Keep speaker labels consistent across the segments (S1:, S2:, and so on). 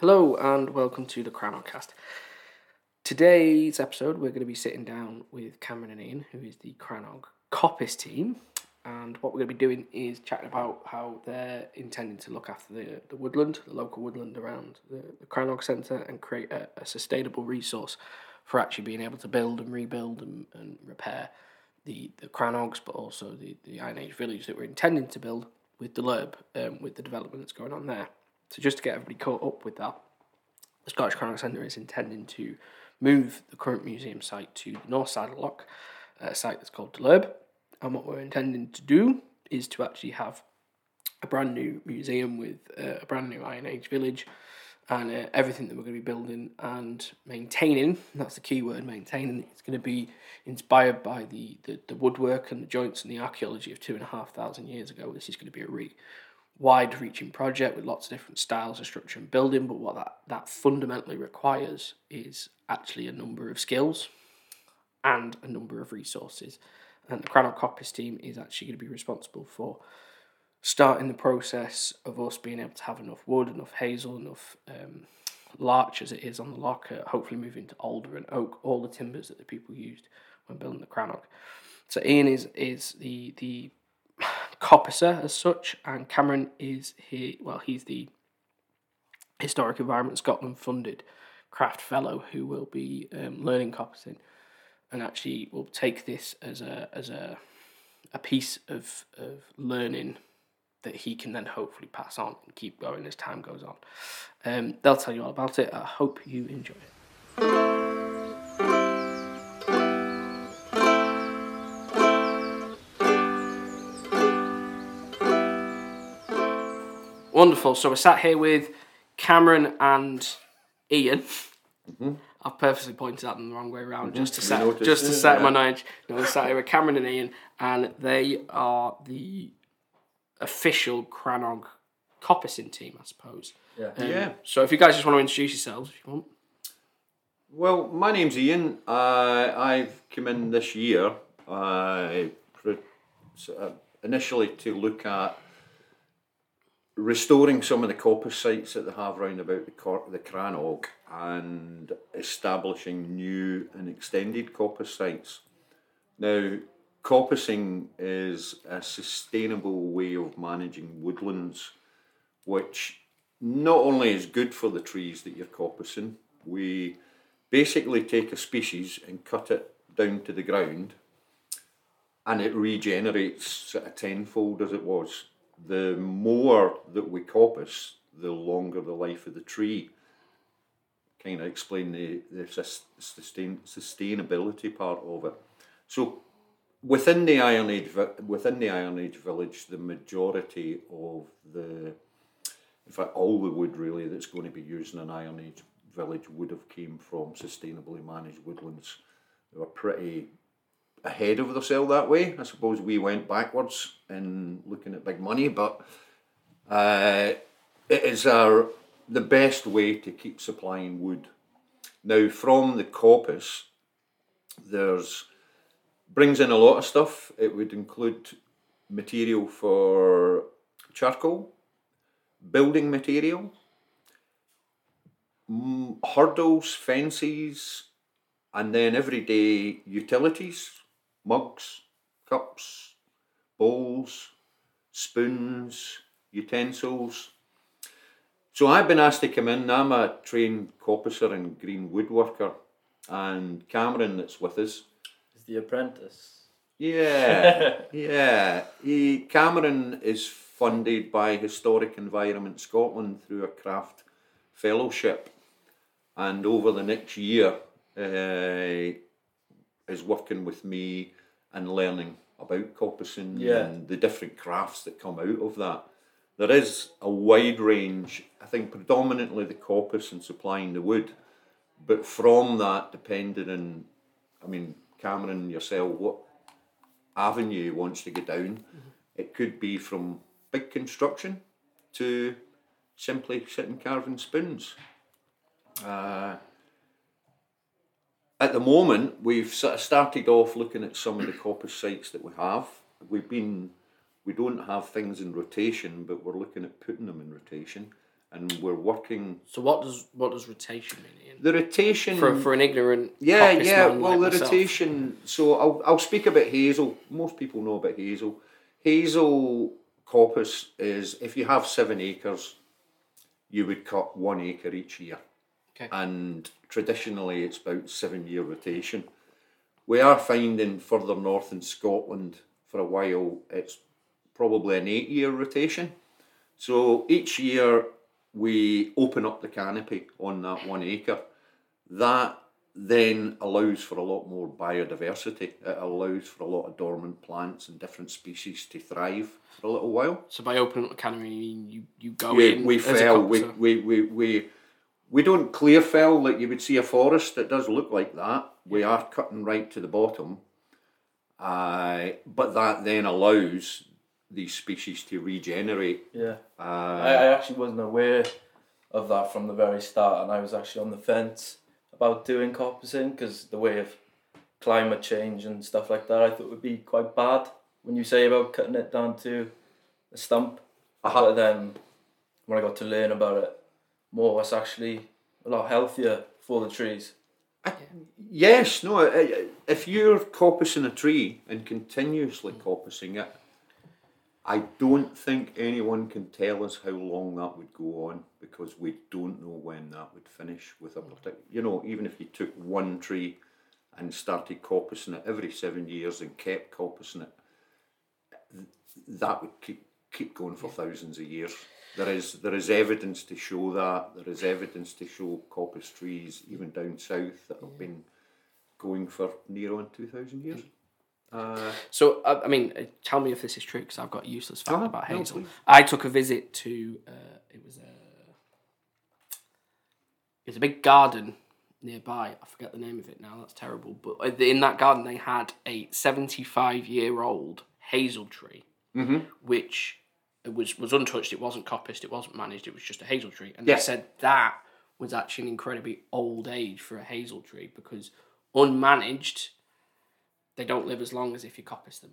S1: Hello and welcome to the Crannog-Cast. Today's episode, we're going to be sitting down with Cameron and Iain, who is the Crannog Coppice team, and what we're going to be doing is chatting about how they're intending to look after the, the woodland, the local woodland around the, the Crannog Centre, and create a, a sustainable resource for actually being able to build and rebuild and, and repair the, the Crannogs, but also the, the Iron Age village that we're intending to build with the Lurb, um, with the development that's going on there. So just to get everybody caught up with that, the Scottish Crannog Centre is intending to move the current museum site to the north side of Loch, a site that's called Lurb. And what we're intending to do is to actually have a brand new museum with uh, a brand new Iron Age village and uh, everything that we're going to be building and maintaining. That's the key word, maintaining. It's going to be inspired by the, the, the woodwork and the joints and the archaeology of two and a half thousand years ago. This is going to be a really wide reaching project with lots of different styles of structure and building, but what that, that fundamentally requires is actually a number of skills and a number of resources. And the Crannog Coppice team is actually going to be responsible for starting the process of us being able to have enough wood, enough hazel, enough um, larch as it is on the locker, hopefully moving to alder and oak, all the timbers that the people used when building the Crannog. So Iain is is the the coppicer as such, and Cameron is here. Well, he's the Historic Environment Scotland funded craft fellow who will be um, learning coppicing, and actually will take this as a as a a piece of of learning that he can then hopefully pass on and keep going as time goes on. Um, they'll tell you all about it. I hope you enjoy it. Wonderful. So we're sat here with Cameron and Iain. Mm-hmm. I've purposely pointed at them the wrong way around mm-hmm. just to set noticed, just to set yeah. my knowledge. No, we're sat here with Cameron and Iain, and they are the official Crannog coppicing team, I suppose.
S2: Yeah. Um, yeah.
S1: So if you guys just want to introduce yourselves, if you want.
S2: Well, my name's Iain. Uh, I've come in this year uh, initially to look at restoring some of the coppice sites that they have round about the, Cor- the Crannog and establishing new and extended coppice sites. Now, coppicing is a sustainable way of managing woodlands, which not only is good for the trees that you're coppicing, we basically take a species and cut it down to the ground and it regenerates sort of tenfold as it was the more that we coppice, the longer the life of the tree. Kind of explain the, the sustain, sustainability part of it. So within the Iron Age within the Iron Age village, the majority of the in fact all the wood really that's going to be used in an Iron Age village would have came from sustainably managed woodlands. They were pretty ahead of themselves that way. I suppose we went backwards in looking at big money, but uh, it is our the best way to keep supplying wood. Now, from the coppice, there's brings in a lot of stuff. It would include material for charcoal, building material, hurdles, fences, and then everyday utilities mugs, cups, bowls, spoons, utensils. So I've been asked to come in. I'm a trained coppicer and green woodworker, and Cameron, that's with us,
S3: is the apprentice.
S2: Yeah, yeah. He, Cameron is funded by Historic Environment Scotland through a craft fellowship, and over the next year, uh, is working with me and learning about coppicing yeah. and the different crafts that come out of that. There is a wide range, I think predominantly the coppice and supplying the wood, but from that, depending on, I mean, Cameron yourself, what avenue wants to get down, mm-hmm. it could be from big construction to simply sitting carving spoons. Uh, at the moment, we've sort of started off looking at some of the coppice sites that we have. We've been, we don't have things in rotation, but we're looking at putting them in rotation. and we're working.
S1: So what does what does rotation mean? Iain?
S2: The rotation
S1: For for an ignorant
S2: Yeah, yeah. Well,
S1: like
S2: the
S1: myself.
S2: rotation. So I'll I'll speak about hazel. Most people know about hazel. Hazel coppice is if you have seven acres, you would cut one acre each year,
S1: Okay.
S2: and traditionally it's about seven year rotation. We are finding further north in Scotland for a while it's probably an eight year rotation. So each year we open up the canopy on that one acre. That then allows for a lot more biodiversity. It allows for a lot of dormant plants and different species to thrive for a little while.
S1: So by opening up the canopy, you mean you, you go
S2: We,
S1: in
S2: we fell, we, we, we, we, we don't clear fell like you would see a forest. It does look like that. We are cutting right to the bottom. Uh, but that then allows these species to regenerate.
S3: Yeah.
S2: Uh,
S3: I, I actually wasn't aware of that from the very start, and I was actually on the fence about doing coppicing because the way of climate change and stuff like that, I thought would be quite bad when you say about cutting it down to a stump.
S2: Uh-huh.
S3: But then when I got to learn about it more, it's actually a lot healthier for the trees.
S2: Yes, no. If you're coppicing a tree and continuously mm. coppicing it, I don't think anyone can tell us how long that would go on because we don't know when that would finish with a mm. particular. You know, even if you took one tree and started coppicing it every seven years and kept coppicing it, that would keep keep going for thousands of years. There is there is evidence to show that. There is evidence to show coppice trees even down south that have been going for near on two thousand years. Uh,
S1: So uh, I mean, uh, tell me if this is true because I've got a useless fact
S2: Ah,
S1: about
S2: no,
S1: hazel.
S2: please.
S1: I took a visit to uh, it was a it was a big garden nearby. I forget the name of it now. That's terrible. But uh, in that garden, they had a seventy-five year old hazel tree, which was was untouched. It wasn't coppiced. It wasn't managed. It was just a hazel tree. And
S2: Yeah.
S1: they said that was actually an incredibly old age for a hazel tree because unmanaged, they don't live as long as if you coppice them.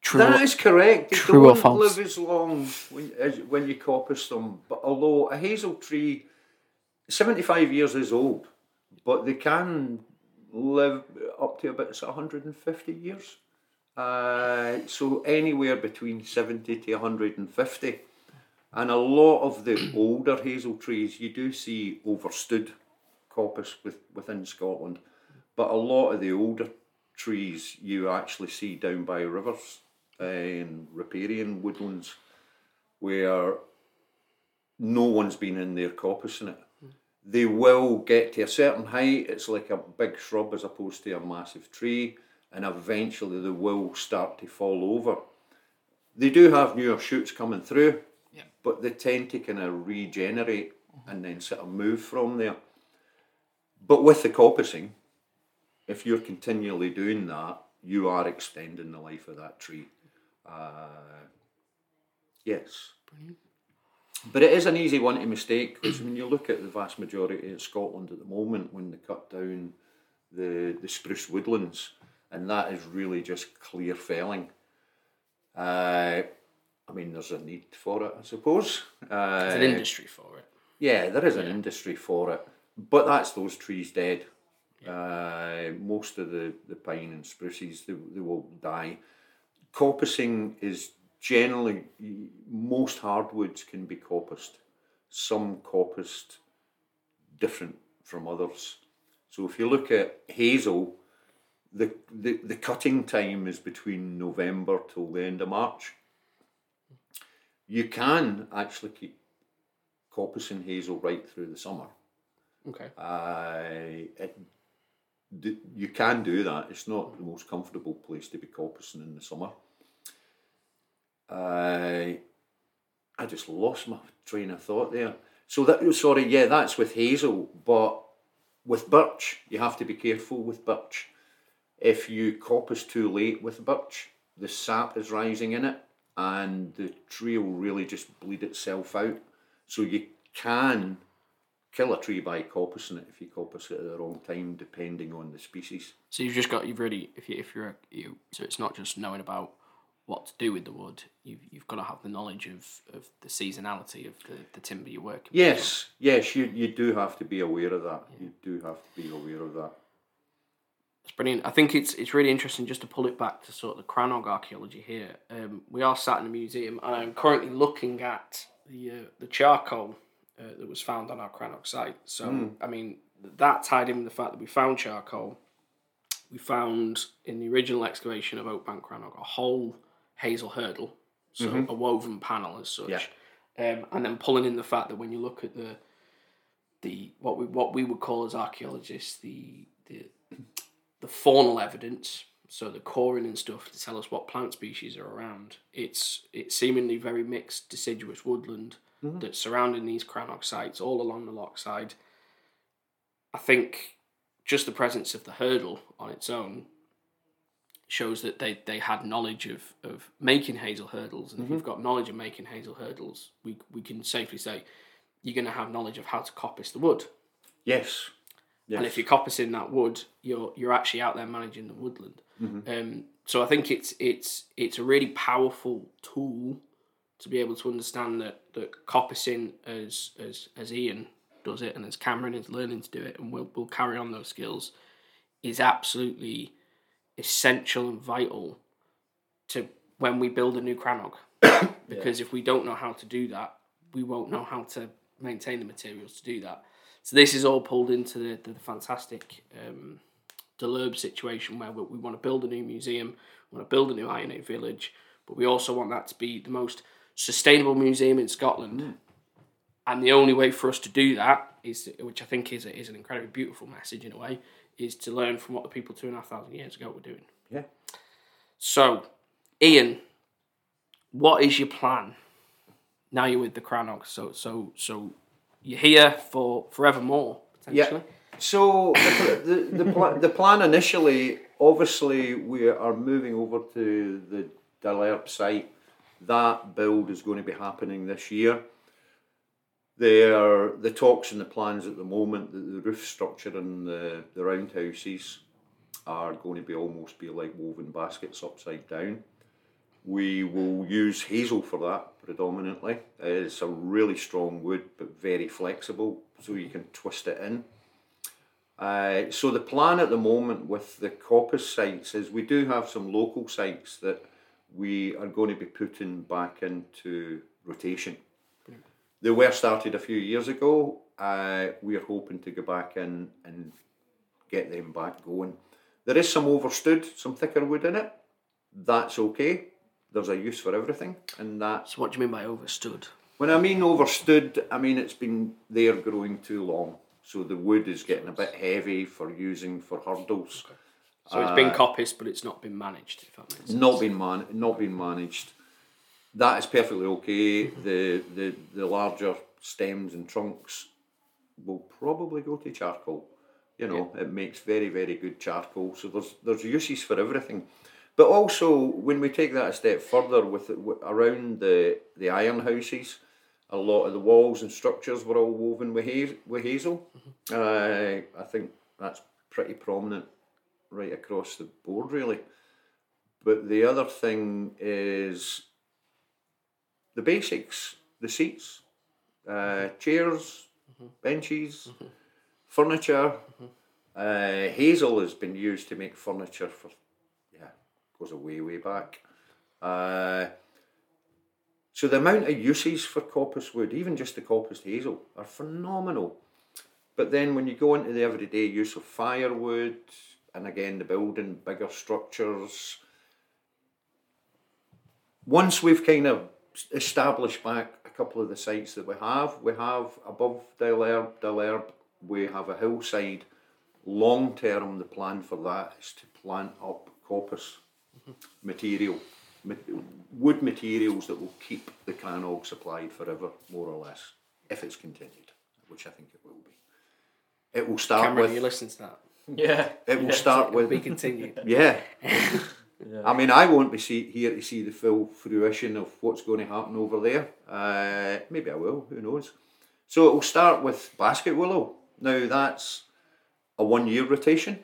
S1: True.
S2: That is correct. They
S1: True or
S2: don't
S1: false?
S2: live as long when, as, when you coppice them. But although a hazel tree, 75 years is old, but they can live up to about 150 years. Uh, so anywhere between 70 to 150. And a lot of the older hazel trees, you do see overstood coppice with, within Scotland. But a lot of the older trees you actually see down by rivers and riparian woodlands where no one's been in there coppicing it. They will get to a certain height, it's like a big shrub as opposed to a massive tree, and eventually they will start to fall over. They do have newer shoots coming through,
S1: Yeah.
S2: but they tend to kind of regenerate and then sort of move from there. But with the coppicing, if you're continually doing that, you are extending the life of that tree. Uh, yes. But it is an easy one to mistake because when you look at the vast majority of Scotland at the moment, when they cut down the, the spruce woodlands, and that is really just clear felling. Uh, I mean, there's a need for it, I suppose. Uh,
S1: There's an industry for it.
S2: yeah, there is an industry for it, but that's those trees dead. Uh, most of the, the pine and spruces they, they will die. Coppicing is generally most hardwoods can be coppiced. Some coppiced different from others. So if you look at hazel, the, the, the cutting time is between November till the end of March. You can actually keep coppicing hazel right through the summer.
S1: Okay.
S2: Uh, it, d- you can do that. It's not the most comfortable place to be coppicing in the summer. Uh, I just lost my train of thought there. So that sorry, yeah, that's with hazel, but with birch, you have to be careful with birch. If you coppice too late with birch, the sap is rising in it, and the tree will really just bleed itself out. So you can kill a tree by coppicing it if you coppice it at the wrong time, depending on the species.
S1: So you've just got you've really if you if you're a, you so it's not just knowing about what to do with the wood, you've, you've got to have the knowledge of, of the seasonality of the, the timber you're working with.
S2: Yes, yes, you you do have to be aware of that. You do have to be aware of that.
S1: It's brilliant. I think it's it's really interesting just to pull it back to sort of the Crannog archaeology here. Um, we are sat in a museum, and I'm currently looking at the uh, the charcoal uh, that was found on our Crannog site. So I mean that tied in with the fact that we found charcoal. We found in the original excavation of Oakbank Crannog a whole hazel hurdle, so a woven panel as such.
S2: Yeah.
S1: Um, and then pulling in the fact that when you look at the the what we what we would call as archaeologists the the the faunal evidence, so the coring and stuff to tell us what plant species are around. It's it's seemingly very mixed deciduous woodland mm-hmm. that's surrounding these Crannog sites all along the lock side. I think just the presence of the hurdle on its own shows that they, they had knowledge of, of making hazel hurdles. And if you've mm-hmm. got knowledge of making hazel hurdles, we, we can safely say you're going to have knowledge of how to coppice the wood.
S2: Yes. Yes.
S1: And if you're coppicing that wood, you're you're actually out there managing the woodland. Um, so I think it's it's it's a really powerful tool to be able to understand that that coppicing as as as Iain does it and as Cameron is learning to do it and we'll we'll carry on those skills is absolutely essential and vital to when we build a new Crannog. because if we don't know how to do that, we won't know how to maintain the materials to do that. So this is all pulled into the, the, fantastic um, Dalerb situation where we, we want to build a new museum, we want to build a new Iron Age village, but we also want that to be the most sustainable museum in Scotland. And the only way for us to do that is, which I think is, a, is an incredibly beautiful message in a way, is to learn from what the people two and a half thousand years ago were doing.
S2: yeah.
S1: So, Iain, what is your plan? Now you're with the Crannog, so so so you're here for forevermore potentially.
S2: So the the the, pla- the plan initially, obviously, we are moving over to the Dalerb site. That build is going to be happening this year. There, the talks and the plans at the moment that the roof structure and the the roundhouses are going to be almost be like woven baskets upside down. We will use hazel for that predominantly. It's a really strong wood but very flexible, so you can twist it in. Uh, so the plan at the moment with the coppice sites is we do have some local sites that we are going to be putting back into rotation. They were started a few years ago. Uh, we are hoping to go back in and get them back going. There is some overstood, some thicker wood in it. That's okay. There's a use for everything, and that's
S1: So what do you mean by overstood?
S2: when I mean overstood, I mean it's been there growing too long. So the wood is getting a bit heavy for using for hurdles.
S1: So it's been uh, coppiced, but it's not been managed. If that makes sense.
S2: Not been man, not been managed. That is perfectly okay. The the the larger stems and trunks will probably go to charcoal. You know, it makes very very good charcoal. So there's there's uses for everything. But also when we take that a step further with, with around the the iron houses, a lot of the walls and structures were all woven with, ha- with hazel. Uh, I think that's pretty prominent right across the board, really. But the other thing is the basics, the seats, uh, chairs, benches, furniture. Uh, hazel has been used to make furniture for, goes a way, way back. Uh, so the amount of uses for coppice wood, even just the coppice hazel, are phenomenal. But then when you go into the everyday use of firewood, and again the building bigger structures, once we've kind of established back a couple of the sites that we have, we have above Dalerb, Dalerb, we have a hillside. Long term, the plan for that is to plant up coppice material, wood materials that will keep the Crannog supplied forever, more or less, if it's continued, which I think it will be. It will start
S1: Cameron,
S2: with.
S1: you listen to that.
S3: Yeah.
S2: It will start with.
S1: We continue.
S2: Yeah. I mean, I won't be see, here to see the full fruition of what's going to happen over there. Uh, maybe I will, who knows. So it will start with basket willow. Now, that's a one year rotation.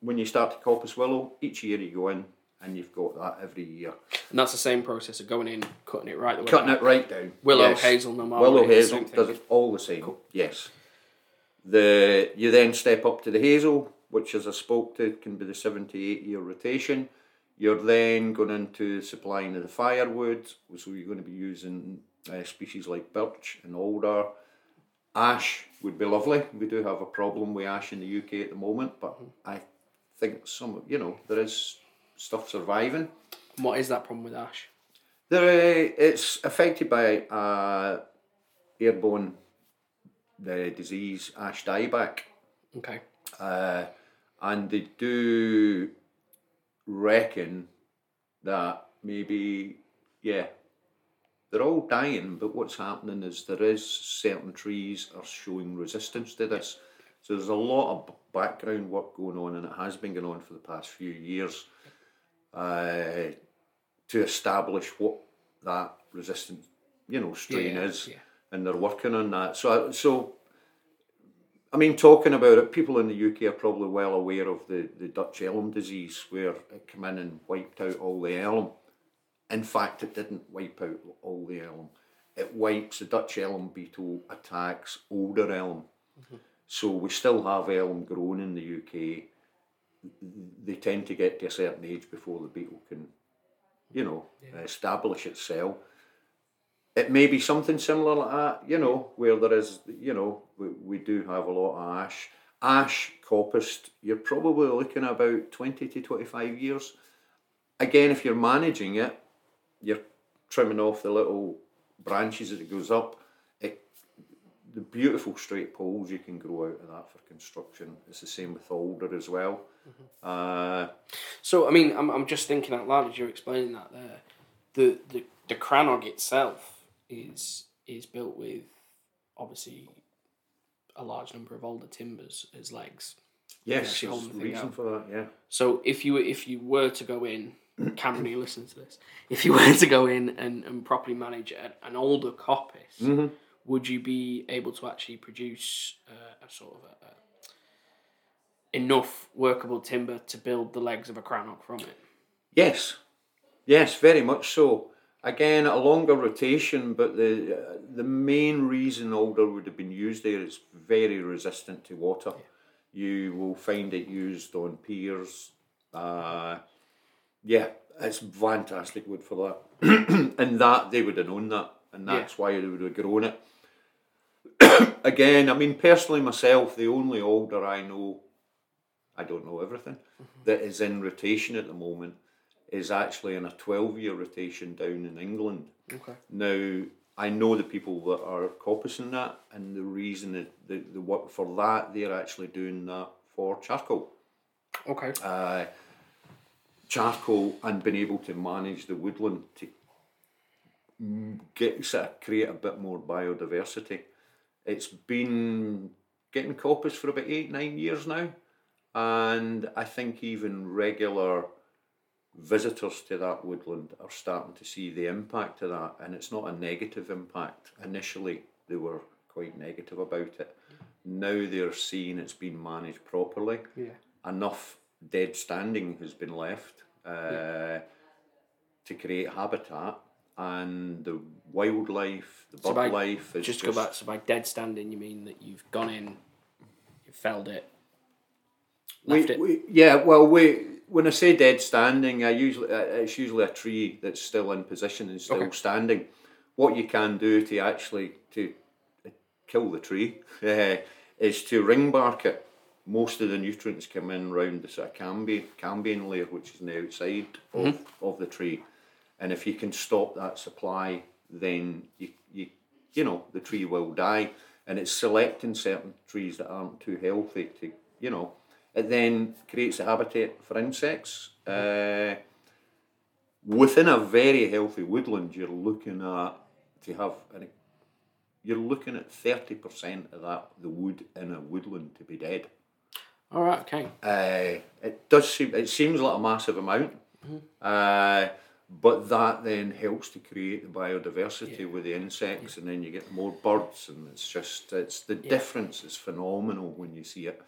S2: When you start to coppice willow, each year you go in and you've got that every year.
S1: And that's the same process of going in, cutting it right the way
S2: Cutting
S1: down.
S2: it right down.
S1: Willow,
S2: yes.
S1: hazel, no matter
S2: Willow
S1: what it is,
S2: hazel does it all the same. Yes. The you then step up to the hazel, which as I spoke to can be the seventy eight year rotation. You're then going into supplying of the firewood, so you're going to be using uh, species like birch and alder. Ash would be lovely. We do have a problem with ash in the UK at the moment, but I think some, you know, there is stuff surviving.
S1: What is that problem with ash?
S2: There, uh, it's affected by uh, airborne uh, disease, ash dieback,
S1: Okay.
S2: uh, and they do reckon that maybe, yeah, they're all dying, but what's happening is there is certain trees are showing resistance to this. So there's a lot of background work going on, and it has been going on for the past few years uh, to establish what that resistant, you know, strain
S1: Yeah,
S2: is,
S1: yeah.
S2: and they're working on that. So, so I mean, talking about it, people in the UK are probably well aware of the, the Dutch elm disease, where it came in and wiped out all the elm. In fact, it didn't wipe out all the elm. It wipes the Dutch elm beetle attacks older elm. So we still have elm grown in the UK. They tend to get to a certain age before the beetle can, you know, establish itself. It may be something similar like that, you know, where there is, you know, we, we do have a lot of ash. Ash, coppiced, you're probably looking about 20 to 25 years. Again, if you're managing it, you're trimming off the little branches as it goes up. The beautiful straight poles you can grow out of that for construction. It's the same with alder as well. Uh,
S1: So I mean, I'm, I'm just thinking out loud as you're explaining that there. The the the crannog itself is is built with obviously a large number of alder timbers as legs.
S2: yes, there's
S1: the
S2: reason
S1: out.
S2: for that, yeah.
S1: So if you if you were to go in, Cameron, you listen to this. If you were to go in and, and properly manage a, an alder coppice,
S2: Mm-hmm.
S1: Would you be able to actually produce uh, a sort of a, a enough workable timber to build the legs of a crannog from it?
S2: Yes, yes, very much so. Again, a longer rotation, but the uh, the main reason alder would have been used there is very resistant to water. You will find it used on piers. Uh, yeah, it's fantastic wood for that, and that they would have known that, and that's why they would have grown it. Again, I mean, personally myself, the only alder I know I don't know everything, that is in rotation at the moment is actually in a 12 year rotation down in England.
S1: Okay.
S2: Now, I know the people that are coppicing that, and the reason that the, the work for that, they're actually doing that for charcoal.
S1: Okay.
S2: Uh, charcoal and being able to manage the woodland to get sort of create a bit more biodiversity. It's been getting coppice for about eight, nine years now. And I think even regular visitors to that woodland are starting to see the impact of that. And it's not a negative impact. Initially, they were quite negative about it. Now they're seeing it's been managed properly.
S1: Yeah.
S2: Enough dead standing has been left uh, to create habitat. And the wildlife, the
S1: So
S2: bird
S1: by-
S2: life is
S1: Just to go back, so by dead standing, you mean that you've gone in, you've felled it,
S2: We,
S1: left it.
S2: we, yeah, well, we when I say dead standing, I usually uh, it's usually a tree that's still in position and still
S1: Okay.
S2: standing. What you can do to actually to uh, kill the tree uh, is to ring bark it. Most of the nutrients come in round the sort of cambium, cambium layer, which is on the outside of, of the tree, and if you can stop that supply, then you you you know the tree will die. And it's selecting certain trees that aren't too healthy to you know it then creates a habitat for insects. Uh, within a very healthy woodland, you're looking at to have an, you're looking at thirty percent of that the wood in a woodland to be dead.
S1: All right. Okay.
S2: Uh, it does seem it seems like a massive amount, uh, but that then helps to create the biodiversity with the insects, and then you get more birds, and it's just it's the difference is phenomenal when you see it.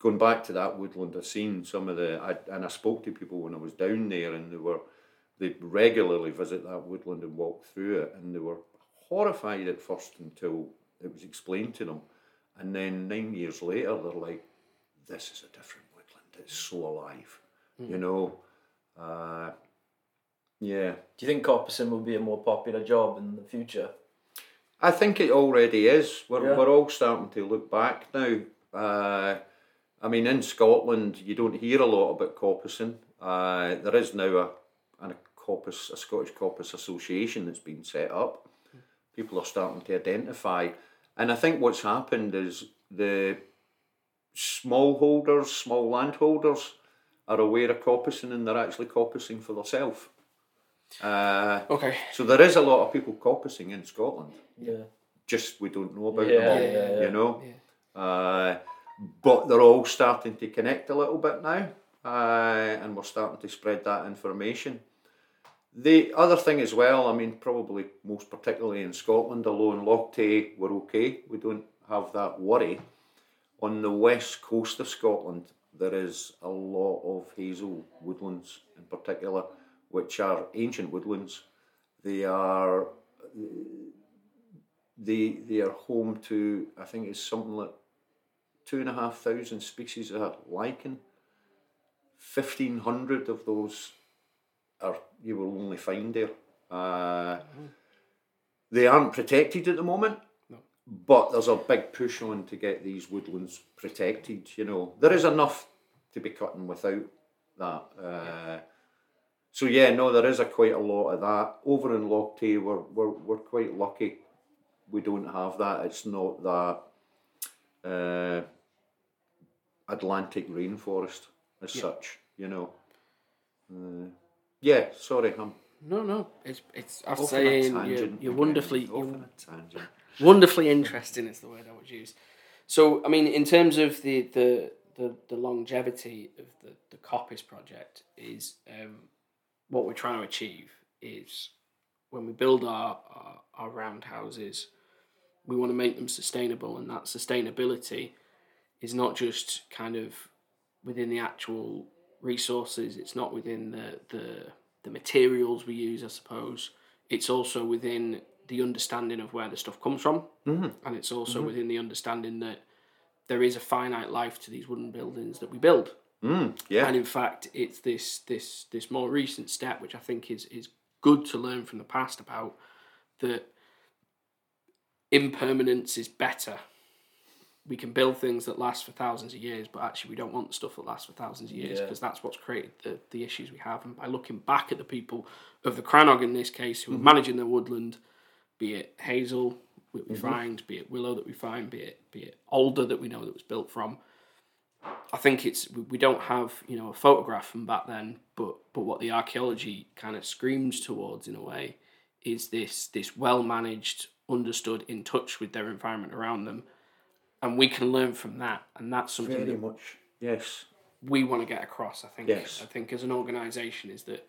S2: going back to that woodland, I've seen some of the, I, and I spoke to people when I was down there, and they were, they regularly visit that woodland and walk through it, and they were horrified at first until it was explained to them, and then nine years later, they're like, "This is a different woodland. It's so alive," you know. Uh, yeah,
S3: Do you think coppicing will be a more popular job in the future?
S2: I think it already is. We're,
S3: Yeah.
S2: we're all starting to look back now. Uh, I mean, in Scotland, you don't hear a lot about coppicing. Uh, there is now a, a coppice, a Scottish Coppice Association that's been set up. People are starting to identify, and I think what's happened is the smallholders, small landholders, are aware of coppicing and they're actually coppicing for themselves. Uh,
S1: Okay.
S2: so there is a lot of people coppicing in Scotland
S3: Yeah.
S2: just we don't know about
S3: Yeah,
S2: them all,
S3: yeah, yeah.
S2: you know. Uh, but they're all starting to connect a little bit now, uh, and we're starting to spread that information. The other thing as well, I mean, probably most particularly in Scotland, although in Loch Tay we're okay, we don't have that worry. On the west coast of Scotland, there is a lot of hazel woodlands in particular, which are ancient woodlands. They are they they are home to I think it's something like two and a half thousand species of lichen. Fifteen hundred of those are you will only find there. Uh, they aren't protected at the moment, but there's a big push on to get these woodlands protected. You know, there is enough to be cutting without that. Uh, So yeah, no, there is a quite a lot of that over in Loch Tay. We're we're we're quite lucky. We don't have that. It's not that uh, Atlantic rainforest as such. You know. Uh, yeah, sorry, I'm
S1: No, no. It's it's. I'm saying you're, you're wonderfully you're
S2: on a tangent.
S1: wonderfully interesting is the word I would use. So I mean, in terms of the the the, the longevity of the the Coppice project is um, what we're trying to achieve is when we build our, our our round houses, we want to make them sustainable, and that sustainability is not just kind of within the actual resources. It's not within the the the materials we use, I suppose. It's also within the understanding of where the stuff comes from,
S2: Mhm.
S1: and it's also within the understanding that there is a finite life to these wooden buildings that we build.
S2: Mm, yeah,
S1: And in fact, it's this this this more recent step, which I think is is good to learn from the past about that impermanence is better. We can build things that last for thousands of years, but actually we don't want stuff that lasts for thousands of years
S3: Yeah.
S1: because that's what's created the, the issues we have. And by looking back at the people of the Crannog in this case who are managing their woodland, be it hazel that we find, be it willow that we find, be it be it alder that we know that was built from, I think it's we don't have you know a photograph from back then, but but what the archaeology kind of screams towards in a way is this this well managed, understood, in touch with their environment around them, and we can learn from that, and that's something
S2: very
S1: that
S2: much. Yes,
S1: we want to get across. I think.
S2: Yes.
S1: I think as an organisation is that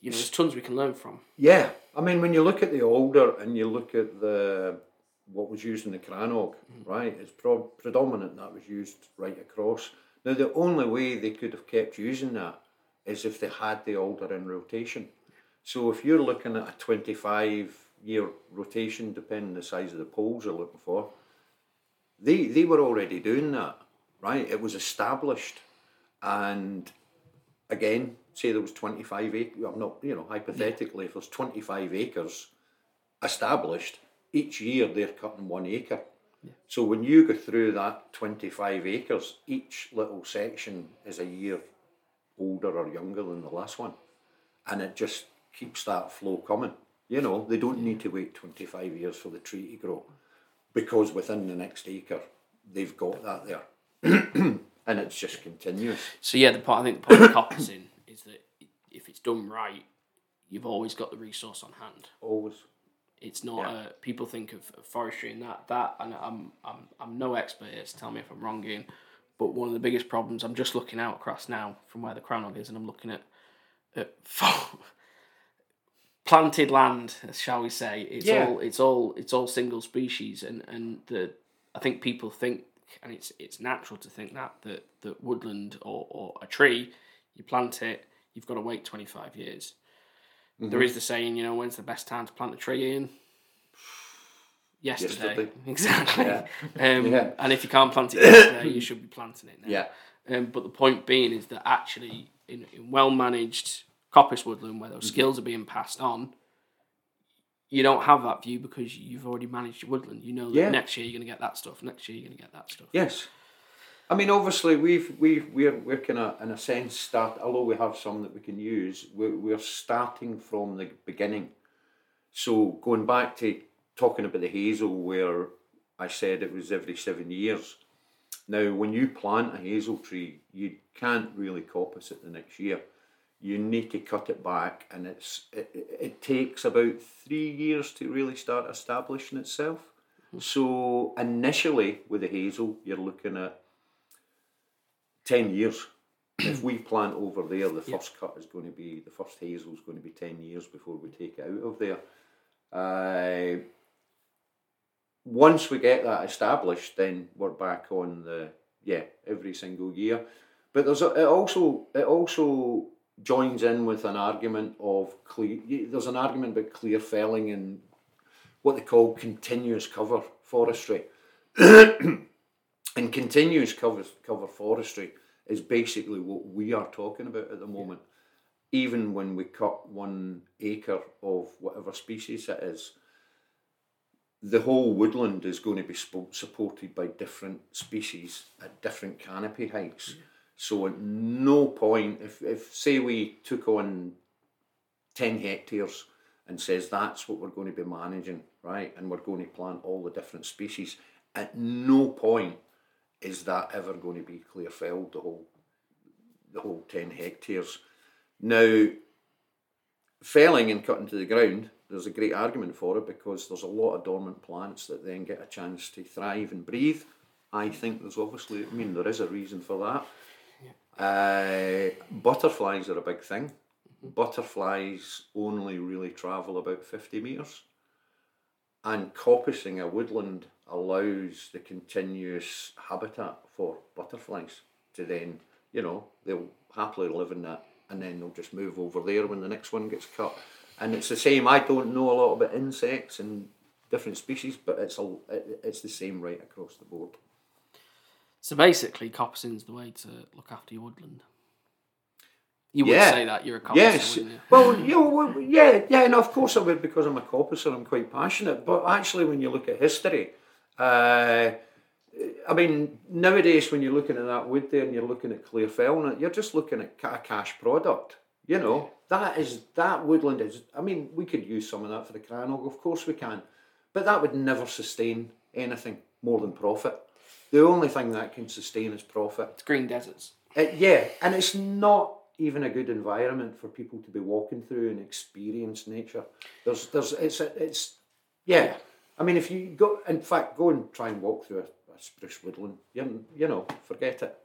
S1: you know there's tons we can learn from.
S2: Yeah, I mean, when you look at the older and you look at the what was used in the Crannog, right? It's pro- predominant that was used right across. Now, the only way they could have kept using that is if they had the alder in rotation. So, if you're looking at a 25 year rotation, depending on the size of the poles you're looking for, they they were already doing that, right? It was established, and again, say there was 25 acres, I'm not, you know, hypothetically, if there's 25 acres established, each year they're cutting one acre. So when you go through that 25 acres, each little section is a year older or younger than the last one. And it just keeps that flow coming. You know, they don't need to wait 25 years for the tree to grow because within the next acre, they've got that there. and it's just continuous.
S1: So yeah, the part I think the point of coppicing is that if it's done right, you've always got the resource on hand.
S2: Always.
S1: It's not.
S2: Yeah.
S1: Uh, people think of, forestry and that that, and I'm I'm I'm no expert here. So tell me if I'm wrong, Iain. But one of the biggest problems, I'm just looking out across now from where the Crannog is, and I'm looking at, at planted land, shall we say? It's
S2: Yeah.
S1: all it's all it's all single species, and and the I think people think and it's it's natural to think that that that woodland or, or a tree, you plant it, you've got to wait twenty five years. There is the saying, you know, when's the best time to plant a tree in? Yesterday,
S2: Yesterday.
S1: exactly.
S2: Yeah.
S1: Um,
S2: Yeah.
S1: And if you can't plant it yesterday, you should be planting it now.
S2: Yeah.
S1: Um, but the point being is that actually, in, in well managed coppice woodland where
S2: Mm-hmm.
S1: those skills are being passed on, you don't have that view because you've already managed your woodland. You know that
S2: Yeah.
S1: next year you're going to get that stuff. Next year you're going to get that stuff.
S2: Yes. I mean, obviously, we've we've we're we're kind of in a sense start. Although we have some that we can use, we're we're starting from the beginning. So going back to talking about the hazel, where I said it was every seven years. Now, when you plant a hazel tree, you can't really coppice it the next year. You need to cut it back, and it's it, it- it takes about three years to really start establishing itself. Mm-hmm. So initially, with the hazel, you're looking at ten years. if we plant over there, the first cut is going to be the first hazel is going to be ten years before we take it out of there. Uh, once we get that established, then we're back on the yeah every single year. But there's a, it also it also joins in with an argument of clear. There's an argument about clear felling and what they call continuous cover forestry. and continuous cover cover forestry is basically what we are talking about at the moment. Even when we cut one acre of whatever species it is, the whole woodland is going to be supported by different species at different canopy heights. So at no point, if, if say we took on 10 hectares and says that's what we're going to be managing, right, and we're going to plant all the different species, at no point is that ever going to be clear felled, the whole, the whole 10 hectares. Now, felling and cutting to the ground, there's a great argument for it because there's a lot of dormant plants that then get a chance to thrive and breathe. I think there's obviously, I mean, there is a reason for that. Uh, butterflies are a big thing. Butterflies only really travel about 50 metres. And coppicing a woodland allows the continuous habitat for butterflies to then, you know, they'll happily live in that and then they'll just move over there when the next one gets cut. And it's the same, I don't know a lot about insects and different species, but it's, a, it, it's the same right across the board.
S1: So basically, coppicing's the way to look after your woodland. You would
S2: Yeah.
S1: say that you're a coppicer,
S2: Yes.
S1: you?
S2: Well, you know, yeah, yeah, and of course I would because I'm a coppicer. And I'm quite passionate. But actually, when you look at history, uh, I mean, nowadays when you're looking at that wood there and you're looking at clear felling, you're just looking at a cash product. You know, that is that woodland is. I mean, we could use some of that for the crannog, of course we can, but that would never sustain anything more than profit. The only thing that can sustain is profit.
S1: It's green deserts.
S2: Uh, yeah, and it's not even a good environment for people to be walking through and experience nature. There's, there's, it's, a, it's, yeah. I mean, if you go, in fact, go and try and walk through a, a spruce woodland. You, you know, forget it.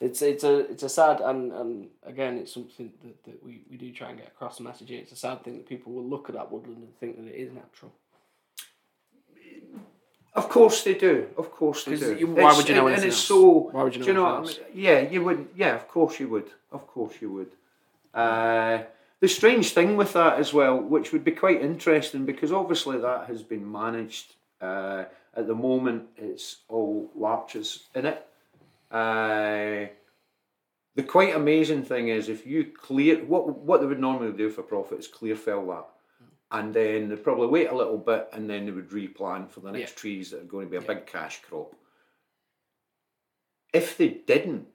S1: It's it's a it's a sad and, and again it's something that, that we, we do try and get across the message. It's a sad thing that people will look at that woodland and think that it is natural.
S2: Of course they do. Of course they do.
S1: you- why would you know
S2: and, and it's
S1: else?
S2: so.
S1: Why would you know
S2: do you know? what I mean? Yeah, you would. Yeah, of course you would. Of course you would. Uh, the strange thing with that as well, which would be quite interesting, because obviously that has been managed. Uh, at the moment, it's all larches in it. Uh, the quite amazing thing is if you clear what what they would normally do for profit is clear fell that, and then they'd probably wait a little bit and then they would replant for the next
S1: Yeah.
S2: trees that are going to be a big cash crop. If they didn't,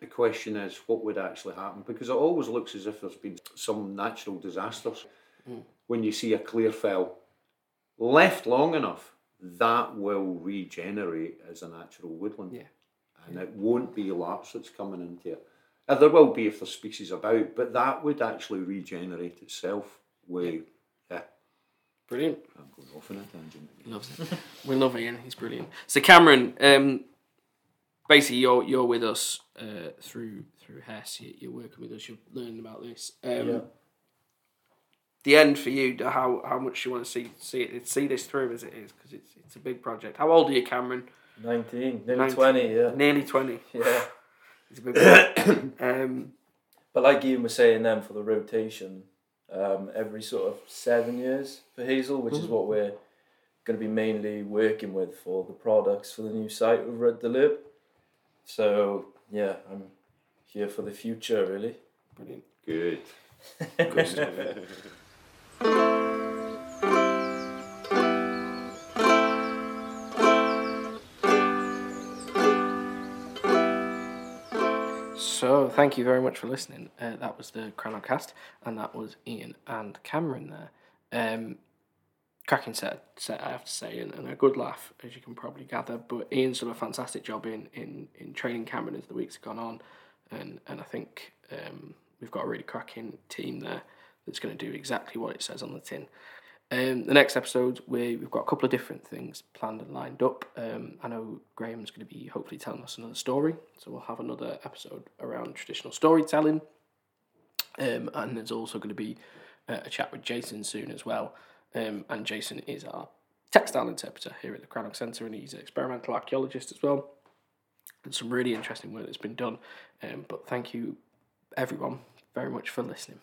S2: the question is what would actually happen because it always looks as if there's been some natural disasters when you see a clear fell left long enough that will regenerate as a natural woodland
S1: Yeah.
S2: and it won't be larch that's coming into it. Uh, there will be if there's species about, but that would actually regenerate itself. With yeah,
S1: Brilliant.
S2: I'm going off on a tangent. again.
S1: Loves it. we love Iain. He's brilliant. So Cameron, um, basically you're you're with us uh, through through HES. You, you're working with us. You're learning about this. Um,
S3: Yeah.
S1: The end for you. How how much you want to see see it see this through as it is because it's it's a big project. How old are you, Cameron?
S3: 19, nearly
S1: 19.
S3: 20, yeah.
S1: Nearly 20.
S3: Yeah.
S1: It's a bit um,
S3: But like Iain was saying then for the rotation, um, every sort of seven years for Hazel, which is
S1: Mhm.
S3: what we're going to be mainly working with for the products for the new site over at Dalerb. So yeah, I'm here for the future really.
S1: brilliant.
S2: Good. Good stuff.
S1: So, thank you very much for listening. Uh, that was the Crannog-Cast, and that was Iain and Cameron there. Um, cracking set, set, I have to say, and, and a good laugh, as you can probably gather. But Iain's done a fantastic job in, in, in training Cameron as the weeks have gone on, and, and I think um, we've got a really cracking team there that's going to do exactly what it says on the tin. Um, the next episode, we, we've got a couple of different things planned and lined up. Um, I know Graham's going to be hopefully telling us another story, so we'll have another episode around traditional storytelling. Um, and there's also going to be a chat with Jason soon as well. Um, and Jason is our textile interpreter here at the Crannog Centre, and he's an experimental archaeologist as well. And some really interesting work that's been done. Um, but thank you, everyone, very much for listening.